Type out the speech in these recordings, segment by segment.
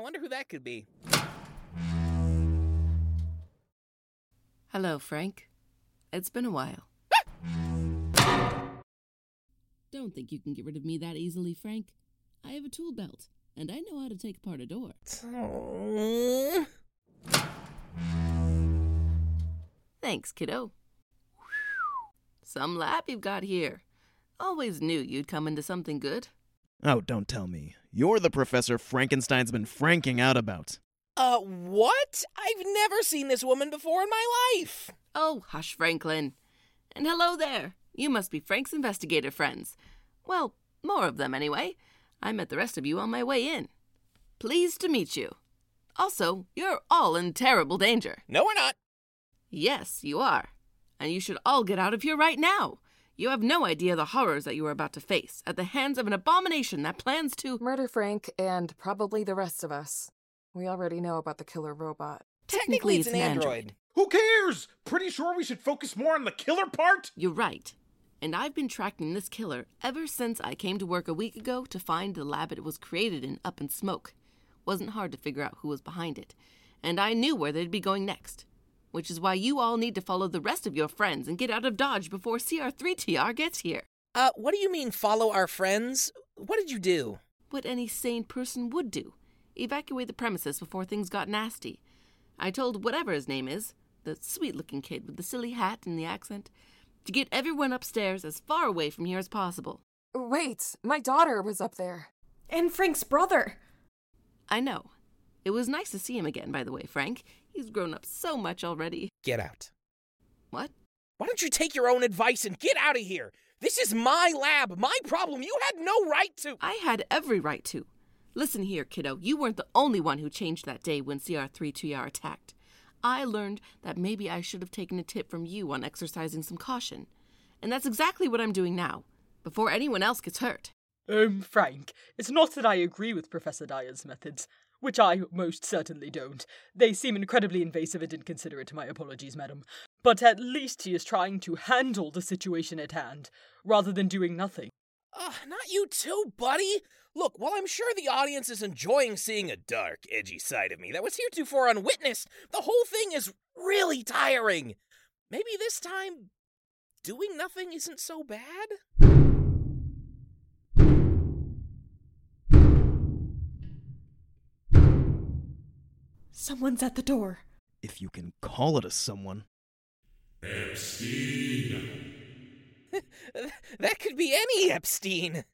I wonder who that could be. Hello, Frank. It's been a while. Don't think you can get rid of me that easily, Frank. I have a tool belt, and I know how to take apart a door. Thanks, kiddo. Some lab you've got here. Always knew you'd come into something good. Oh, don't tell me. You're the professor Frankenstein's been franking out about. Uh, what? I've never seen this woman before in my life. Oh, hush, Franklin. And hello there. You must be Frank's investigator friends. Well, more of them anyway. I met the rest of you on my way in. Pleased to meet you. Also, you're all in terrible danger. No, we're not. Yes, you are. And you should all get out of here right now. You have no idea the horrors that you are about to face at the hands of an abomination that plans to Murder Frank and probably the rest of us. We already know about the killer robot. Technically, it's an android. Who cares? Pretty sure we should focus more on the killer part? You're right. And I've been tracking this killer ever since I came to work a week ago to find the lab it was created in up in smoke. Wasn't hard to figure out who was behind it. And I knew where they'd be going next. Which is why you all need to follow the rest of your friends and get out of Dodge before CR3TR gets here. Uh, what do you mean follow our friends? What did you do? What any sane person would do evacuate the premises before things got nasty. I told whatever his name is, the sweet looking kid with the silly hat and the accent, to get everyone upstairs as far away from here as possible. Wait, my daughter was up there. And Frank's brother. I know. It was nice to see him again, by the way, Frank. He's grown up so much already. Get out. What? Why don't you take your own advice and get out of here? This is my lab, my problem. You had no right to. I had every right to. Listen here, kiddo. You weren't the only one who changed that day when CR3TR attacked. I learned that maybe I should have taken a tip from you on exercising some caution. And that's exactly what I'm doing now, before anyone else gets hurt. Um, Frank, it's not that I agree with Professor Dyer's methods, which I most certainly don't. They seem incredibly invasive and inconsiderate, my apologies, madam. But at least he is trying to handle the situation at hand, rather than doing nothing. Ugh, not you too, buddy. Look, while I'm sure the audience is enjoying seeing a dark, edgy side of me that was heretofore unwitnessed, the whole thing is really tiring. Maybe this time, doing nothing isn't so bad? Someone's at the door. If you can call it a someone. Epstein! that could be any Epstein.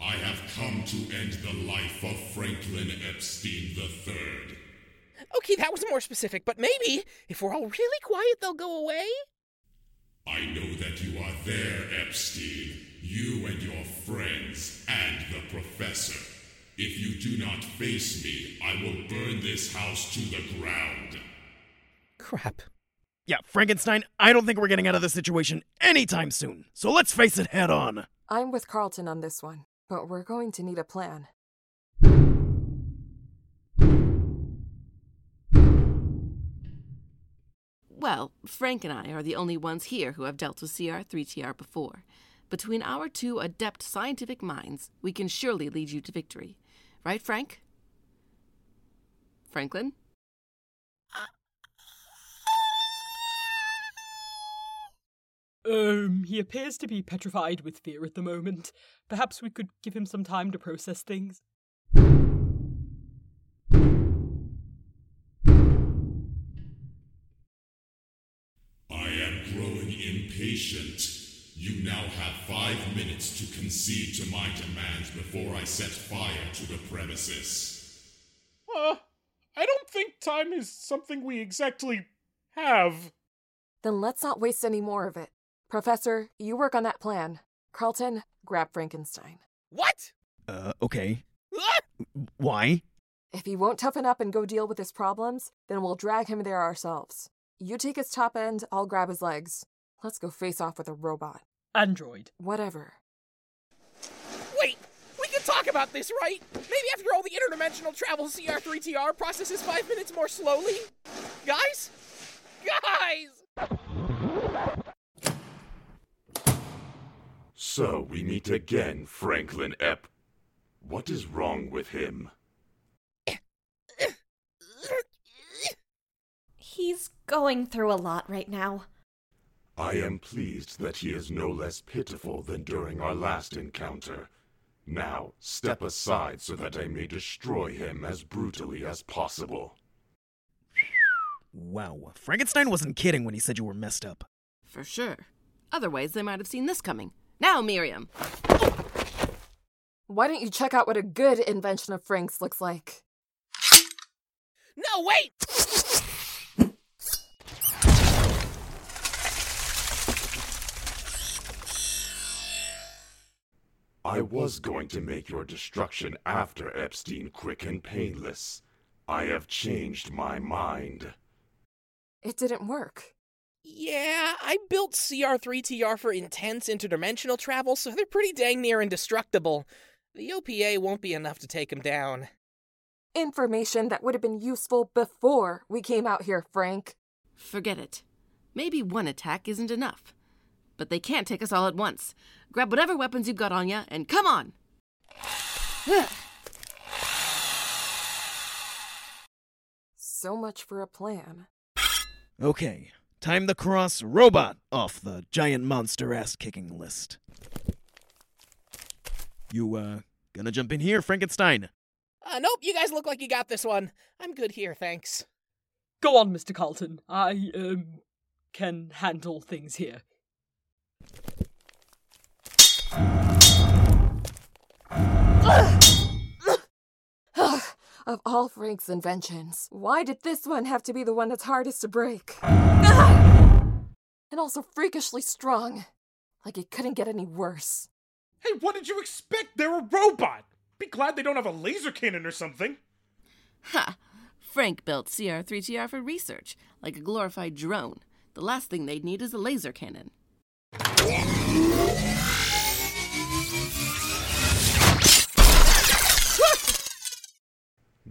I have come to end the life of Franklin Epstein III. Okay, that was more specific, but maybe if we're all really quiet, they'll go away? I know that you are there, Epstein. You and your friends, and the professor. If you do not face me, I will burn this house to the ground. Crap. Yeah, Frankenstein, I don't think we're getting out of this situation anytime soon. So let's face it head on. I'm with Carlton on this one, but we're going to need a plan. Well, Frank and I are the only ones here who have dealt with CR3TR before. Between our two adept scientific minds, we can surely lead you to victory. Right, Frank? Franklin? Um, he appears to be petrified with fear at the moment. Perhaps we could give him some time to process things. I am growing impatient. You now have five minutes to concede to my demands before I set fire to the premises. Uh, I don't think time is something we exactly have. Then let's not waste any more of it. Professor, you work on that plan. Carlton, grab Frankenstein. What? Uh, okay. Ah! Why? If he won't toughen up and go deal with his problems, then we'll drag him there ourselves. You take his top end, I'll grab his legs. Let's go face off with a robot android. Whatever. Wait! We can talk about this, right? Maybe after all the interdimensional travel, CR3TR processes five minutes more slowly? Guys? Guys! So we meet again, Franklin Epp. What is wrong with him? He's going through a lot right now. I am pleased that he is no less pitiful than during our last encounter. Now, step aside so that I may destroy him as brutally as possible. Wow, Frankenstein wasn't kidding when he said you were messed up. For sure. Otherwise, they might have seen this coming. Now, Miriam. Why don't you check out what a good invention of Frank's looks like? No, wait! I was going to make your destruction after Epstein quick and painless. I have changed my mind. It didn't work. Yeah, I built CR3TR for intense interdimensional travel, so they're pretty dang near indestructible. The OPA won't be enough to take him down. Information that would have been useful before we came out here, Frank. Forget it. Maybe one attack isn't enough. But they can't take us all at once. Grab whatever weapons you've got on ya and come on! So much for a plan. Okay, time to cross robot off the giant monster ass kicking list. You, uh, gonna jump in here, Frankenstein? Uh, nope, you guys look like you got this one. I'm good here, thanks. Go on, Mr. Carlton. I, um, can handle things here. of all Frank's inventions, why did this one have to be the one that's hardest to break? And also freakishly strong. Like it couldn't get any worse. Hey, what did you expect? They're a robot. Be glad they don't have a laser cannon or something. Ha! Frank built CR3TR for research, like a glorified drone. The last thing they'd need is a laser cannon.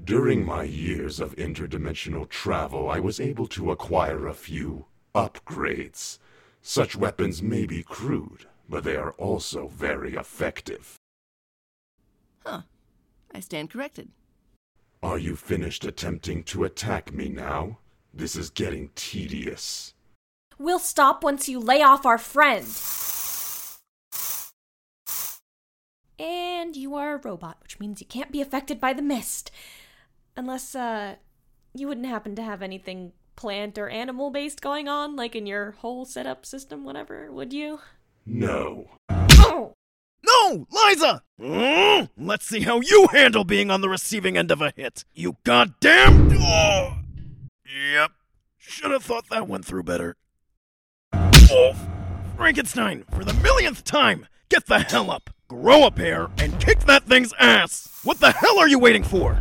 During my years of interdimensional travel, I was able to acquire a few upgrades. Such weapons may be crude, but they are also very effective. Huh. I stand corrected. Are you finished attempting to attack me now? This is getting tedious. We'll stop once you lay off our friend. And you are a robot, which means you can't be affected by the mist. Unless, uh, you wouldn't happen to have anything plant or animal based going on, like in your whole setup system, whatever, would you? No. Oh! No, Liza! Mm, let's see how you handle being on the receiving end of a hit. You goddamn. Oh. Yep. Should have thought that went through better. Oh. Frankenstein, for the millionth time, get the hell up, grow a pair, and kick that thing's ass! What the hell are you waiting for?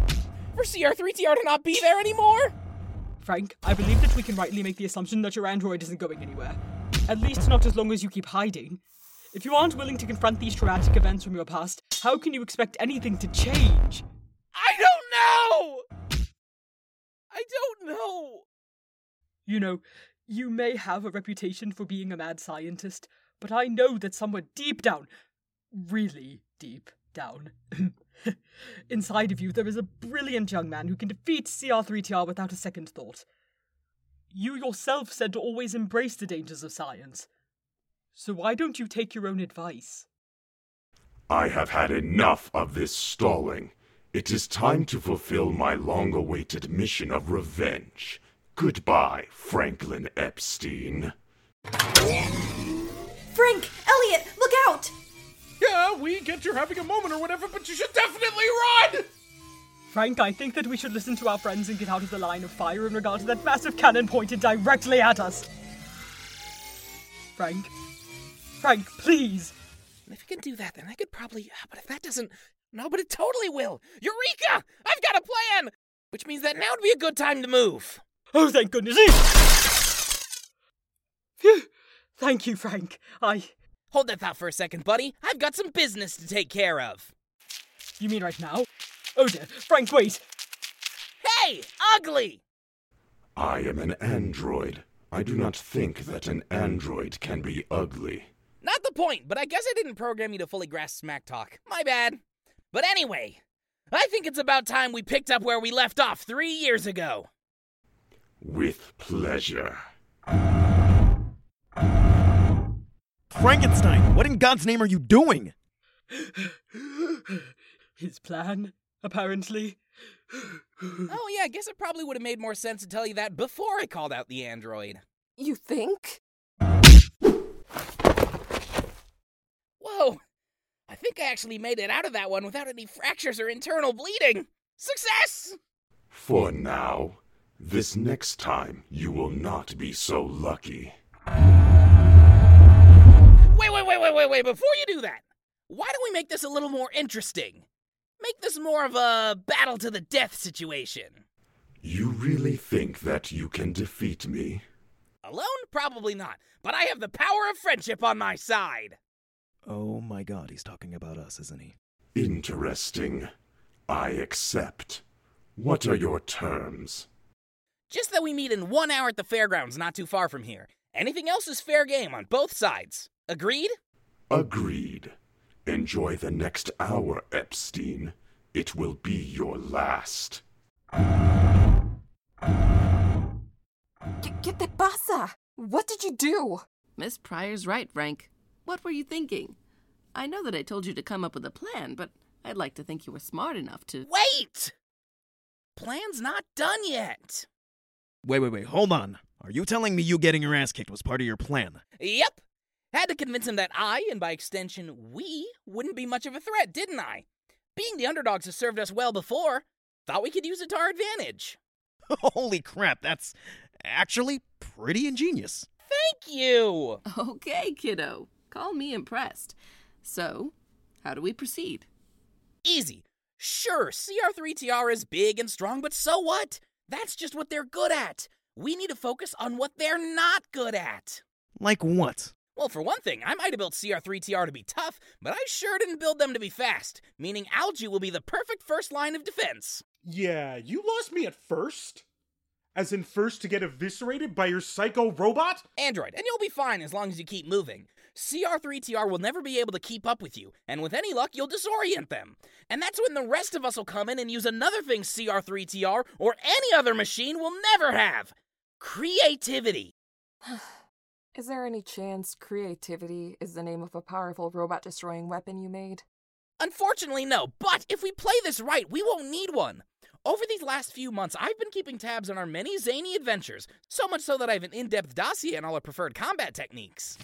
For CR3TR to not be there anymore? Frank, I believe that we can rightly make the assumption that your android isn't going anywhere. At least not as long as you keep hiding. If you aren't willing to confront these traumatic events from your past, how can you expect anything to change? I don't know! I don't know! You know, you may have a reputation for being a mad scientist, but I know that somewhere deep down, really deep down, inside of you there is a brilliant young man who can defeat CR3TR without a second thought. You yourself said to always embrace the dangers of science. So why don't you take your own advice? I have had enough of this stalling. It is time to fulfill my long awaited mission of revenge. Goodbye, Franklin Epstein. Frank! Elliot! Look out! Yeah, we get you're having a moment or whatever, but you should definitely run! Frank, I think that we should listen to our friends and get out of the line of fire in regard to that massive cannon pointed directly at us. Frank? Frank, please! If you can do that, then I could probably. ah, But if that doesn't. No, but it totally will! Eureka! I've got a plan! Which means that now would be a good time to move. Oh, thank goodness! Phew! Thank you, Frank. I. Hold that thought for a second, buddy. I've got some business to take care of. You mean right now? Oh dear. Frank, wait! Hey, ugly! I am an android. I do not think that an android can be ugly. Not the point, but I guess I didn't program you to fully grasp smack talk. My bad. But anyway, I think it's about time we picked up where we left off three years ago. With pleasure. Frankenstein, what in God's name are you doing? His plan, apparently. Oh, yeah, I guess it probably would have made more sense to tell you that before I called out the android. You think? Whoa! I think I actually made it out of that one without any fractures or internal bleeding. Success! For now, this next time you will not be so lucky. Wait, wait, wait, wait, wait, wait, before you do that, why don't we make this a little more interesting? Make this more of a battle to the death situation. You really think that you can defeat me? Alone? Probably not, but I have the power of friendship on my side. Oh my god, he's talking about us, isn't he? Interesting. I accept. What are your terms? Just that we meet in one hour at the fairgrounds not too far from here. Anything else is fair game on both sides. Agreed? Agreed. Enjoy the next hour, Epstein. It will be your last. Get, ¿Qué te pasa? What did you do? Miss Pryor's right, Frank. What were you thinking? I know that I told you to come up with a plan, but I'd like to think you were smart enough to. Wait! Plan's not done yet. Wait, wait, wait, hold on. Are you telling me you getting your ass kicked was part of your plan? Yep. Had to convince him that I, and by extension, we, wouldn't be much of a threat, didn't I? Being the underdogs has served us well before. Thought we could use it to our advantage. Holy crap, that's actually pretty ingenious. Thank you! Okay, kiddo. Call me impressed. So, how do we proceed? Easy. Sure, CR3TR is big and strong, but so what? That's just what they're good at. We need to focus on what they're not good at. Like what? Well, for one thing, I might have built CR3TR to be tough, but I sure didn't build them to be fast, meaning Algie will be the perfect first line of defense. Yeah, you lost me at first? As in, first to get eviscerated by your psycho robot? Android, and you'll be fine as long as you keep moving. CR3TR will never be able to keep up with you, and with any luck, you'll disorient them. And that's when the rest of us will come in and use another thing CR3TR or any other machine will never have creativity. Is there any chance creativity is the name of a powerful robot destroying weapon you made? Unfortunately, no, but if we play this right, we won't need one. Over these last few months, I've been keeping tabs on our many zany adventures, so much so that I have an in depth dossier on all our preferred combat techniques.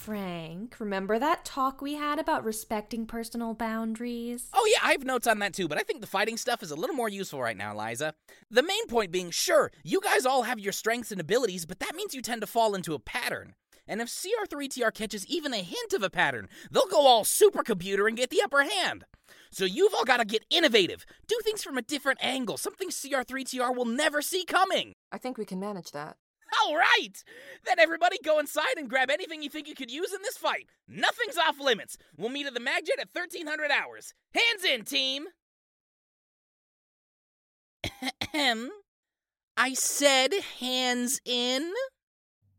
Frank, remember that talk we had about respecting personal boundaries? Oh, yeah, I have notes on that too, but I think the fighting stuff is a little more useful right now, Liza. The main point being sure, you guys all have your strengths and abilities, but that means you tend to fall into a pattern. And if CR3TR catches even a hint of a pattern, they'll go all supercomputer and get the upper hand. So you've all got to get innovative, do things from a different angle, something CR3TR will never see coming. I think we can manage that. All right! Then everybody go inside and grab anything you think you could use in this fight. Nothing's off limits. We'll meet at the Magjet at 1300 hours. Hands in, team! Ahem. I said hands in.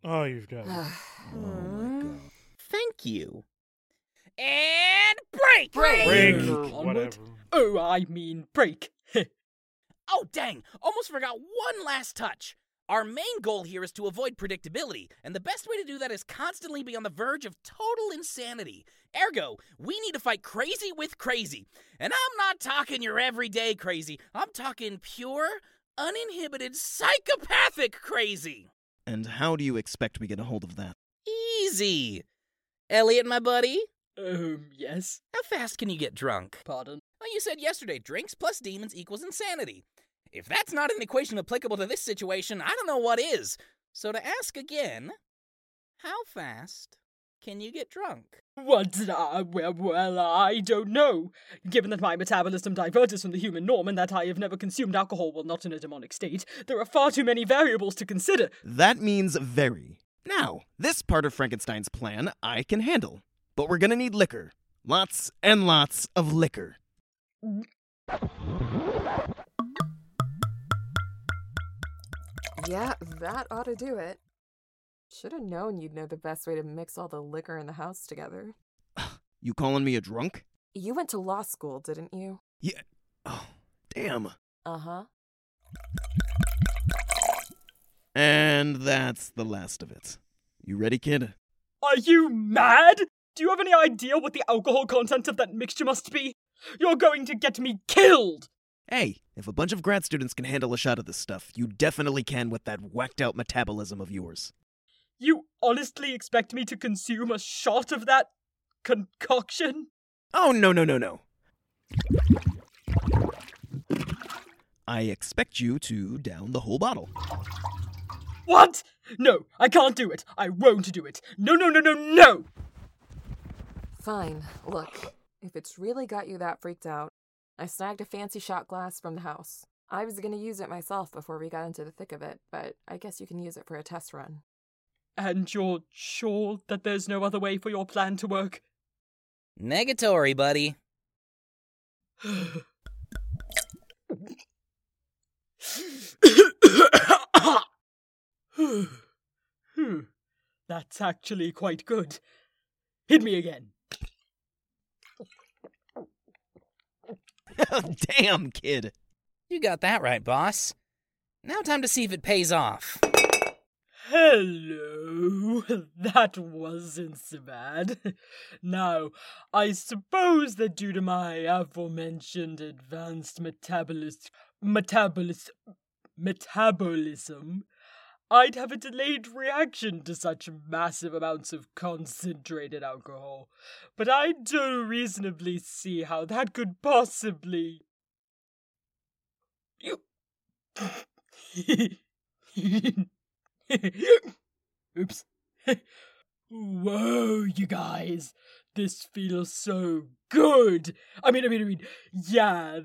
Oh, you've got it. Hmm. Thank you. And break! Break! Break or whatever. Oh, I mean, break. Oh, dang! Almost forgot one last touch. Our main goal here is to avoid predictability, and the best way to do that is constantly be on the verge of total insanity. Ergo, we need to fight crazy with crazy. And I'm not talking your everyday crazy, I'm talking pure, uninhibited, psychopathic crazy. And how do you expect we get a hold of that? Easy. Elliot, my buddy, um, yes. how fast can you get drunk? Pardon. Well, you said yesterday drinks plus demons equals insanity. If that's not an equation applicable to this situation, I don't know what is. So to ask again, how fast can you get drunk? What? Uh, well, well, I don't know. Given that my metabolism diverges from the human norm and that I have never consumed alcohol while not in a demonic state, there are far too many variables to consider. That means very. Now, this part of Frankenstein's plan I can handle. But we're gonna need liquor. Lots and lots of liquor. Yeah, that ought to do it. Should have known you'd know the best way to mix all the liquor in the house together. You calling me a drunk? You went to law school, didn't you? Yeah. Oh, damn. Uh huh. And that's the last of it. You ready, kid? Are you mad? Do you have any idea what the alcohol content of that mixture must be? You're going to get me killed! Hey, if a bunch of grad students can handle a shot of this stuff, you definitely can with that whacked out metabolism of yours. You honestly expect me to consume a shot of that concoction? Oh, no, no, no, no. I expect you to down the whole bottle. What? No, I can't do it. I won't do it. No, no, no, no, no! Fine. Look, if it's really got you that freaked out, I snagged a fancy shot glass from the house. I was gonna use it myself before we got into the thick of it, but I guess you can use it for a test run. And you're sure that there's no other way for your plan to work? Negatory, buddy. That's actually quite good. Hit me again. Damn, kid. You got that right, boss. Now time to see if it pays off. Hello. That wasn't so bad. Now, I suppose that due to my aforementioned advanced metabolist metabolist metabolism, I'd have a delayed reaction to such massive amounts of concentrated alcohol. But I don't reasonably see how that could possibly you Oops. Whoa, you guys. This feels so good. I mean, I mean, I mean, yeah,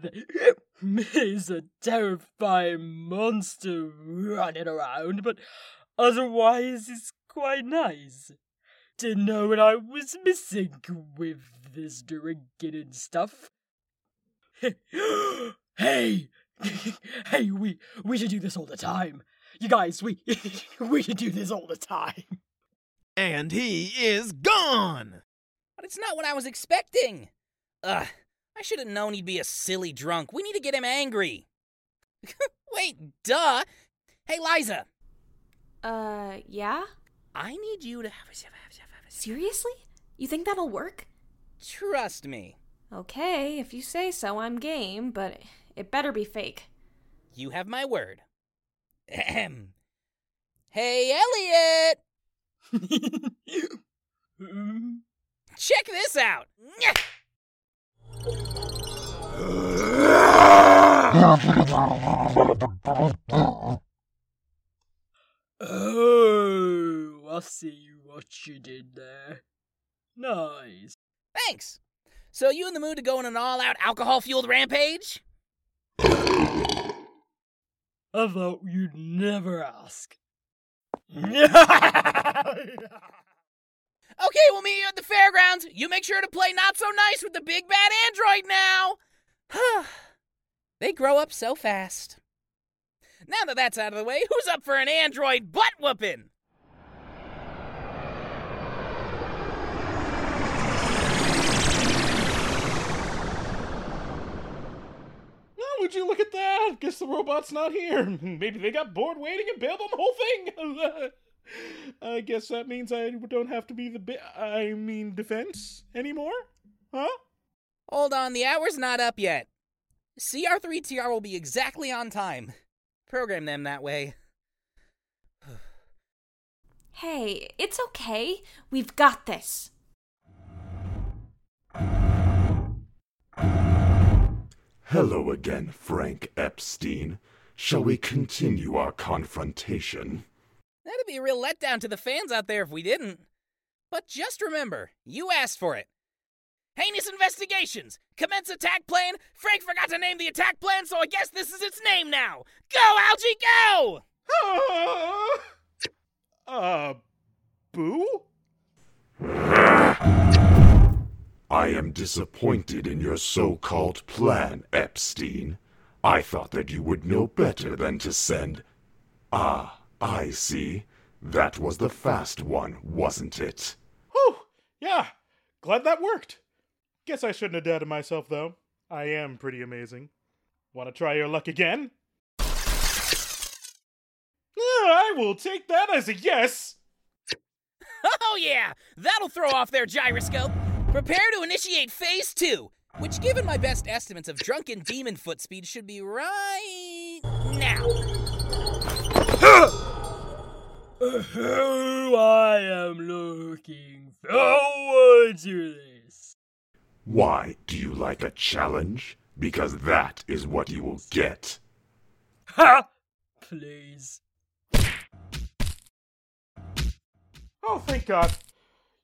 there's a terrifying monster running around, but otherwise it's quite nice. Didn't know what I was missing with this drinking and stuff. hey, hey, we we should do this all the time. You guys, we we should do this all the time. And he is gone! But it's not what I was expecting. Ugh, I should have known he'd be a silly drunk. We need to get him angry. Wait, duh. Hey, Liza, Uh, yeah? I need you to Seriously? You think that'll work? trust me. Okay, if you say so, I'm game, but it better be fake. You have my word. Ahem. Hey, Elliot! Check this out! Oh, I see what you did there. Nice. Thanks. So, you in the mood to go on an all out alcohol fueled rampage? I thought you'd never ask. Okay, we'll meet you at the fairgrounds. You make sure to play not so nice with the big bad android now. they grow up so fast. Now that that's out of the way, who's up for an android butt whooping? Oh, would you look at that? Guess the robot's not here. Maybe they got bored waiting and bailed on the whole thing. I guess that means I don't have to be the bi- I mean defense anymore? Huh? Hold on, the hour's not up yet. CR3TR will be exactly on time. Program them that way. Hey, it's okay. We've got this. Hello again, Frank Epstein. Shall we continue our confrontation? That'd be a real letdown to the fans out there if we didn't. But just remember, you asked for it. Heinous investigations! Commence attack plan! Frank forgot to name the attack plan, so I guess this is its name now! Go, Algie, go! uh, boo? I am disappointed in your so called plan, Epstein. I thought that you would know better than to send. Ah, I see. That was the fast one, wasn't it? Whew, yeah, glad that worked. Guess I shouldn't have doubted myself, though. I am pretty amazing. Want to try your luck again? Uh, I will take that as a yes. Oh, yeah! That'll throw off their gyroscope. Prepare to initiate phase two, which, given my best estimates of drunken demon foot speed, should be right now. I am looking forward to this. Why do you like a challenge? Because that is what you will get. Ha! Please. Oh, thank God.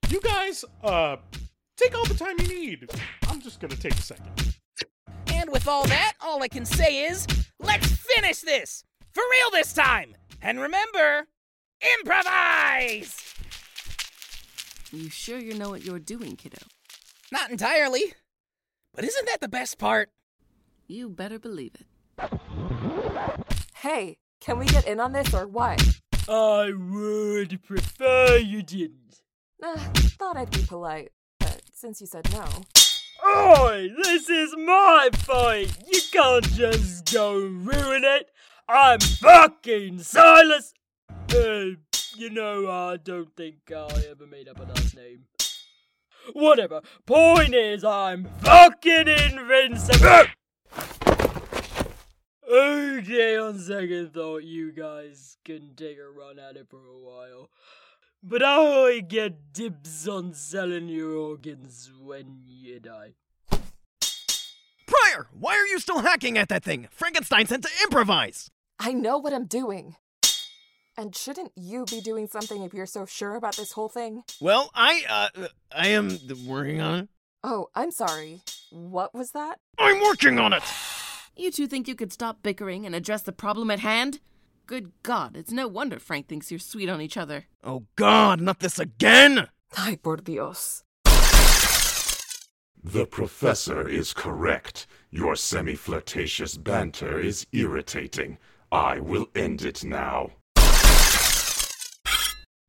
You guys, uh, take all the time you need. I'm just gonna take a second. And with all that, all I can say is, let's finish this! For real this time! And remember, improvise! You sure you know what you're doing, kiddo? Not entirely. But isn't that the best part? You better believe it. Hey, can we get in on this or what? I would prefer you didn't. Uh, thought I'd be polite, but since you said no. Oi, this is my fight. You can't just go ruin it. I'm fucking Silas. Uh, you know, I don't think I ever made up a last name. Whatever. Point is, I'm fucking invincible. Okay, on second thought, you guys can take a run at it for a while. But I get dibs on selling your organs when you die. Pryor, why are you still hacking at that thing? Frankenstein said to improvise! I know what I'm doing. And shouldn't you be doing something if you're so sure about this whole thing? Well, I, uh, I am working on it. Oh, I'm sorry. What was that? I'm working on it! You two think you could stop bickering and address the problem at hand? Good God, it's no wonder Frank thinks you're sweet on each other. Oh god, not this again! Ay, por Dios. The professor is correct. Your semi flirtatious banter is irritating. I will end it now.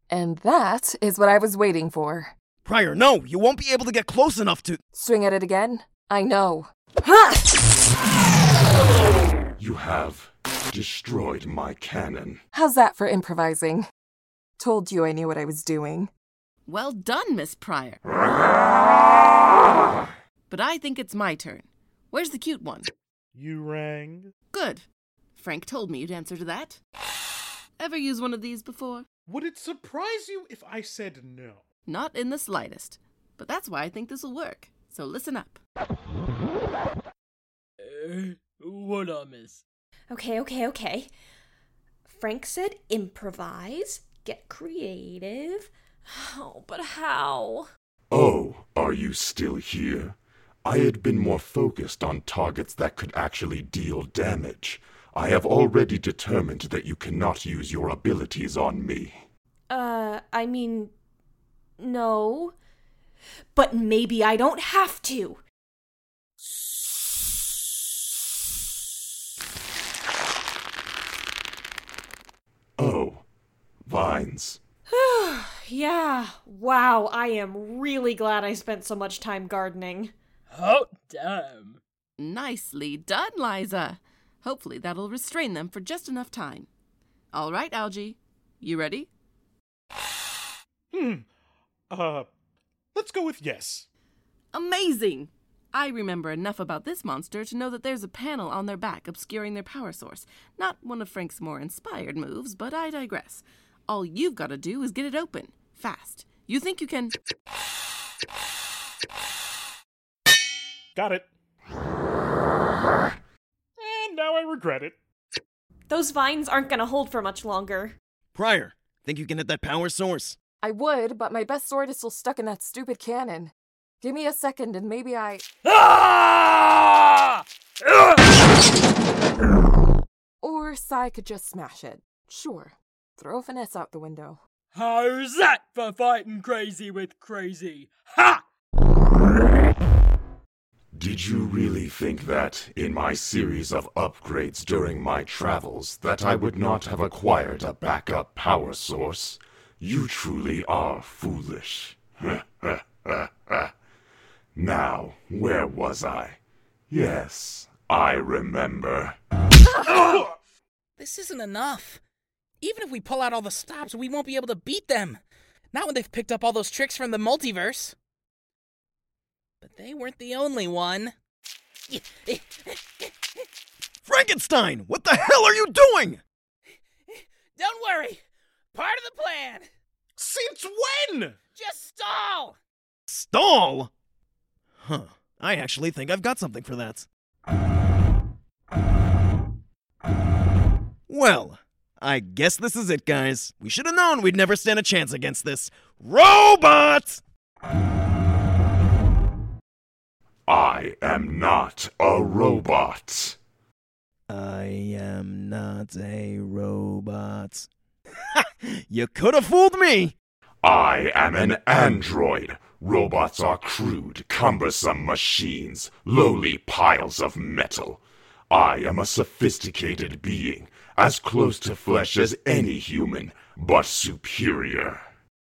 And that is what I was waiting for. Pryor, no, you won't be able to get close enough to. Swing at it again? I know. Ha! You have destroyed my cannon. How's that for improvising? Told you I knew what I was doing. Well done, Miss Pryor. But I think it's my turn. Where's the cute one? You rang. Good. Frank told me you'd answer to that. Ever use one of these before? Would it surprise you if I said no? Not in the slightest. But that's why I think this'll work. So listen up. Uh, what I miss? Okay, okay, okay. Frank said improvise, get creative. Oh, but how? Oh, are you still here? I had been more focused on targets that could actually deal damage. I have already determined that you cannot use your abilities on me. Uh, I mean, no. But maybe I don't have to. Oh, vines. Yeah, wow, I am really glad I spent so much time gardening. Oh, damn. Nicely done, Liza. Hopefully that'll restrain them for just enough time. All right, Algie. You ready? Hmm. Uh, let's go with yes. Amazing! I remember enough about this monster to know that there's a panel on their back obscuring their power source. Not one of Frank's more inspired moves, but I digress. All you've got to do is get it open. Fast. You think you can. Got it. And now I regret it. Those vines aren't gonna hold for much longer. Pryor, think you can hit that power source? I would, but my best sword is still stuck in that stupid cannon. Give me a second and maybe I. Ah! Or Sai could just smash it. Sure. Throw finesse out the window. How's that for fighting crazy with crazy? Ha! Did you really think that, in my series of upgrades during my travels, that I would not have acquired a backup power source? You truly are foolish. Ha ha ha ha. Now, where was I? Yes, I remember. This isn't enough. Even if we pull out all the stops, we won't be able to beat them. Not when they've picked up all those tricks from the multiverse. But they weren't the only one. Frankenstein, what the hell are you doing? Don't worry. Part of the plan. Since when? Just stall. Stall? Huh. I actually think I've got something for that. Well, I guess this is it, guys. We should have known we'd never stand a chance against this. Robot! I am not a robot. I am not a robot. you could have fooled me! I am an android. Robots are crude, cumbersome machines, lowly piles of metal. I am a sophisticated being, as close to flesh as any human, but superior.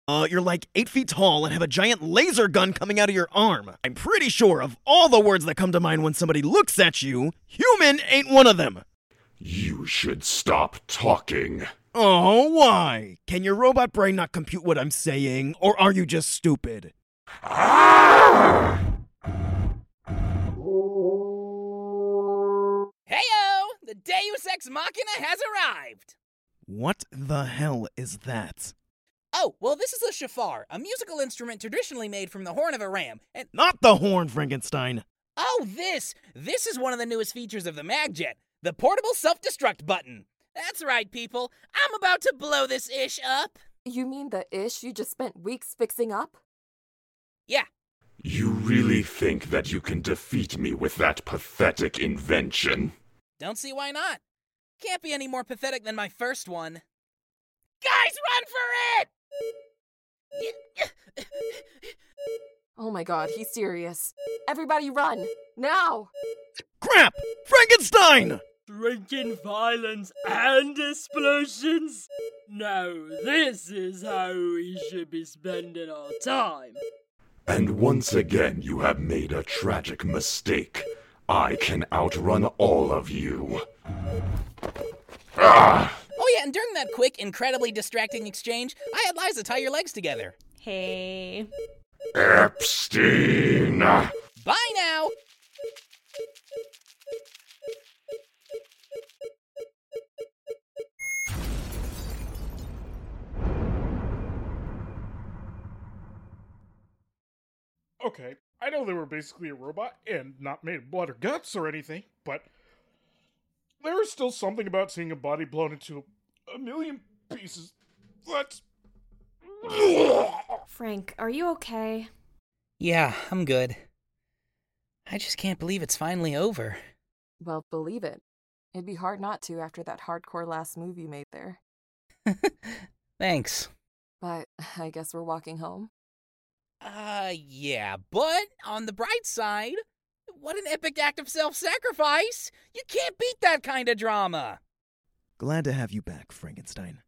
Uh, you're like eight feet tall and have a giant laser gun coming out of your arm. I'm pretty sure of all the words that come to mind when somebody looks at you, human ain't one of them. You should stop talking. Oh, why? Can your robot brain not compute what I'm saying, or are you just stupid? Heyo! Deus Ex Machina has arrived! What the hell is that? Oh, well, this is a shofar, a musical instrument traditionally made from the horn of a ram. And Not the horn, Frankenstein. oh, this! This is one of the newest features of the Magjet the portable self destruct button. That's right, people. I'm about to blow this ish up. You mean the ish you just spent weeks fixing up? Yeah, You really think that you can defeat me with that pathetic invention? Don't see why not. Can't be any more pathetic than my first one. Guys, run for it! Oh my god, he's serious. Everybody run! Now! Crap! Frankenstein! Drinking violence and explosions? No, this is how we should be spending our time. And once again, you have made a tragic mistake. I can outrun all of you. Ah! Oh, yeah, and during that quick, incredibly distracting exchange, I had Liza tie your legs together. Hey. Epstein! Bye now! Okay, I know they were basically a robot and not made of blood or guts or anything, but there is still something about seeing a body blown into a million pieces. That's. Frank, are you okay? Yeah, I'm good. I just can't believe it's finally over. Well, believe it. It'd be hard not to after that hardcore last move you made there. Thanks. But I guess we're walking home. Uh, yeah, but on the bright side, what an epic act of self sacrifice! You can't beat that kind of drama! Glad to have you back, Frankenstein.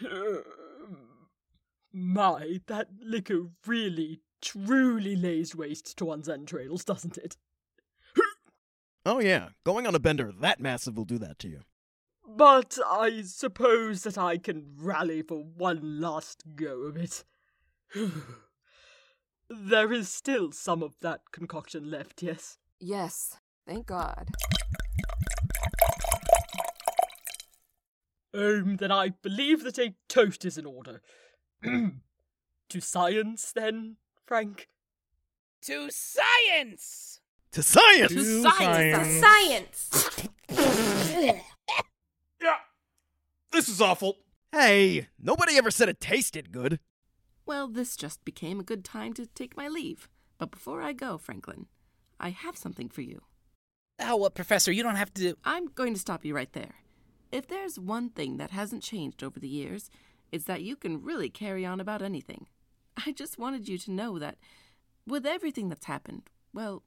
My, that liquor really, truly lays waste to one's entrails, doesn't it? Oh, yeah, going on a bender that massive will do that to you. But I suppose that I can rally for one last go of it. there is still some of that concoction left, yes? Yes, thank God. Um, then I believe that a toast is in order. to science, then, Frank? To science! To science! To Science! Science! Yeah, this is awful. Hey, nobody ever said it tasted good. Well, this just became a good time to take my leave. But before I go, Franklin, I have something for you. Oh, well, Professor, you don't have to. I'm going to stop you right there. If there's one thing that hasn't changed over the years, it's that you can really carry on about anything. I just wanted you to know that with everything that's happened, well,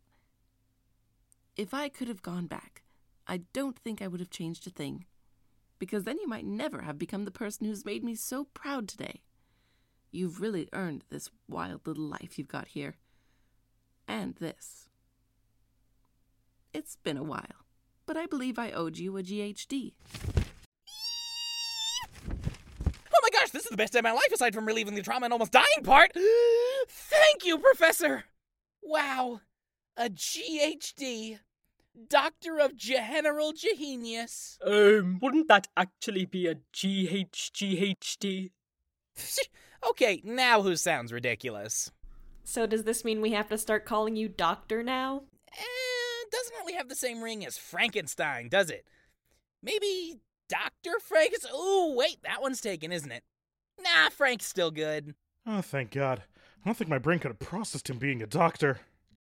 if I could have gone back, I don't think I would have changed a thing. Because then you might never have become the person who's made me so proud today. You've really earned this wild little life you've got here. And this. It's been a while, but I believe I owed you a PhD. Oh my gosh, this is the best day of my life aside from relieving the trauma and almost dying part. Thank you, Professor. Wow, a GHD. Doctor of General Genius. Um, wouldn't that actually be a GHGHD? okay, now who sounds ridiculous? So does this mean we have to start calling you Doctor now? Eh, doesn't really have the same ring as Frankenstein, does it? Maybe Dr. Frankenstein? Ooh, wait, that one's taken, isn't it? Nah, Frank's still good. Oh, thank God. I don't think my brain could have processed him being a doctor.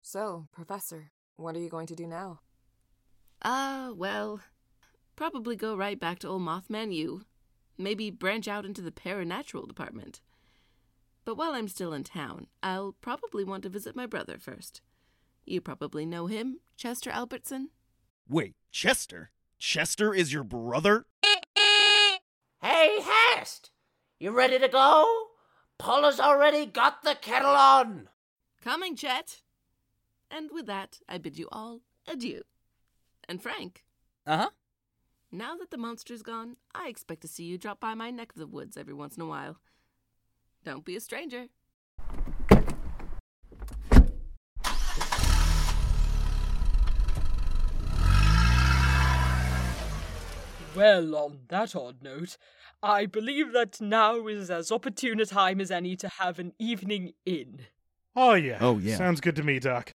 So, Professor, what are you going to do now? Ah, well, probably go right back to old Mothman U. Maybe branch out into the paranatural department. But while I'm still in town, I'll probably want to visit my brother first. You probably know him, Chester Albertson. Wait, Chester? Chester is your brother? Hey, Hast! You ready to go? Paula's already got the kettle on! Coming, Chet! And with that, I bid you all adieu. And Frank, Uh huh. now that the monster's gone, I expect to see you drop by my neck of the woods every once in a while. Don't be a stranger. Well, on that odd note, I believe that now is as opportune a time as any to have an evening in. Oh, yeah. Oh, yeah. Sounds good to me, Doc.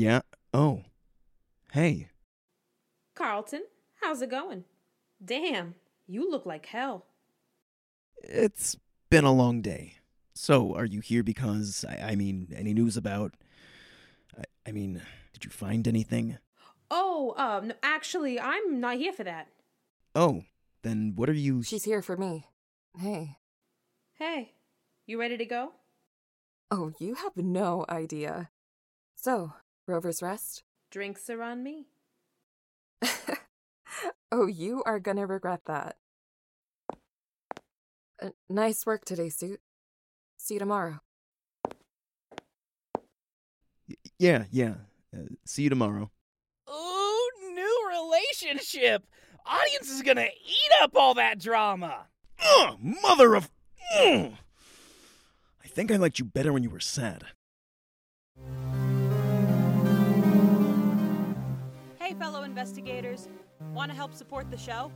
Yeah. Oh. Hey. Carlton, how's it going? Damn, you look like hell. It's been a long day. So, are you here because, I, I mean, any news about. I, I mean, did you find anything? Oh, um, no, actually, I'm not here for that. Oh, then what are you. She's here for me. Hey. Hey, you ready to go? Oh, you have no idea. So, Rover's Rest? Drinks are on me. oh, you are gonna regret that. Uh, nice work today, Suit. See you tomorrow. Y- Yeah, yeah. Uh, see you tomorrow. Ooh, new relationship. Audience is gonna eat up all that drama. Ugh, mother of. Ugh. I think I liked you better when you were sad. Hey, fellow investigators. Want to help support the show?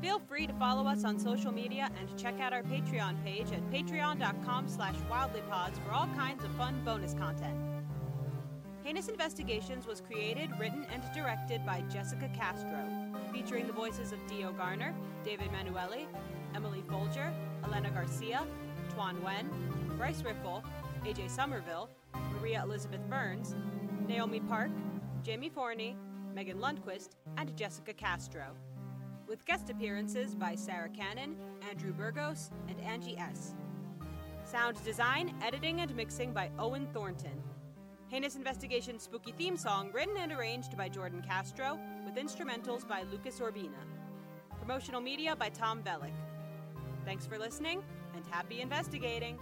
Feel free to follow us on social media and check out our Patreon page at patreon.com slash wildelypods for all kinds of fun bonus content. Heinous Investigations was created, written, and directed by Jessica Castro, featuring the voices of Dio Garner, David Manuele, Emily Foulger, Elena Garcia, Toan Nguyen, Bryce Riffle, AJ Somerville, Maria Elizabeth Burns, Naomi Park, Jamie Forney, Megan Lundquist, and Jessica Castro. With guest appearances by Sarah Cannon, Andrew Burgos, and Angie S. Sound design, editing, and mixing by Owen Thornton. Heinous Investigation spooky theme song written and arranged by Jordan Castro, with instrumentals by Lucas Orbina. Promotional media by Tom Bellick. Thanks for listening, and happy investigating!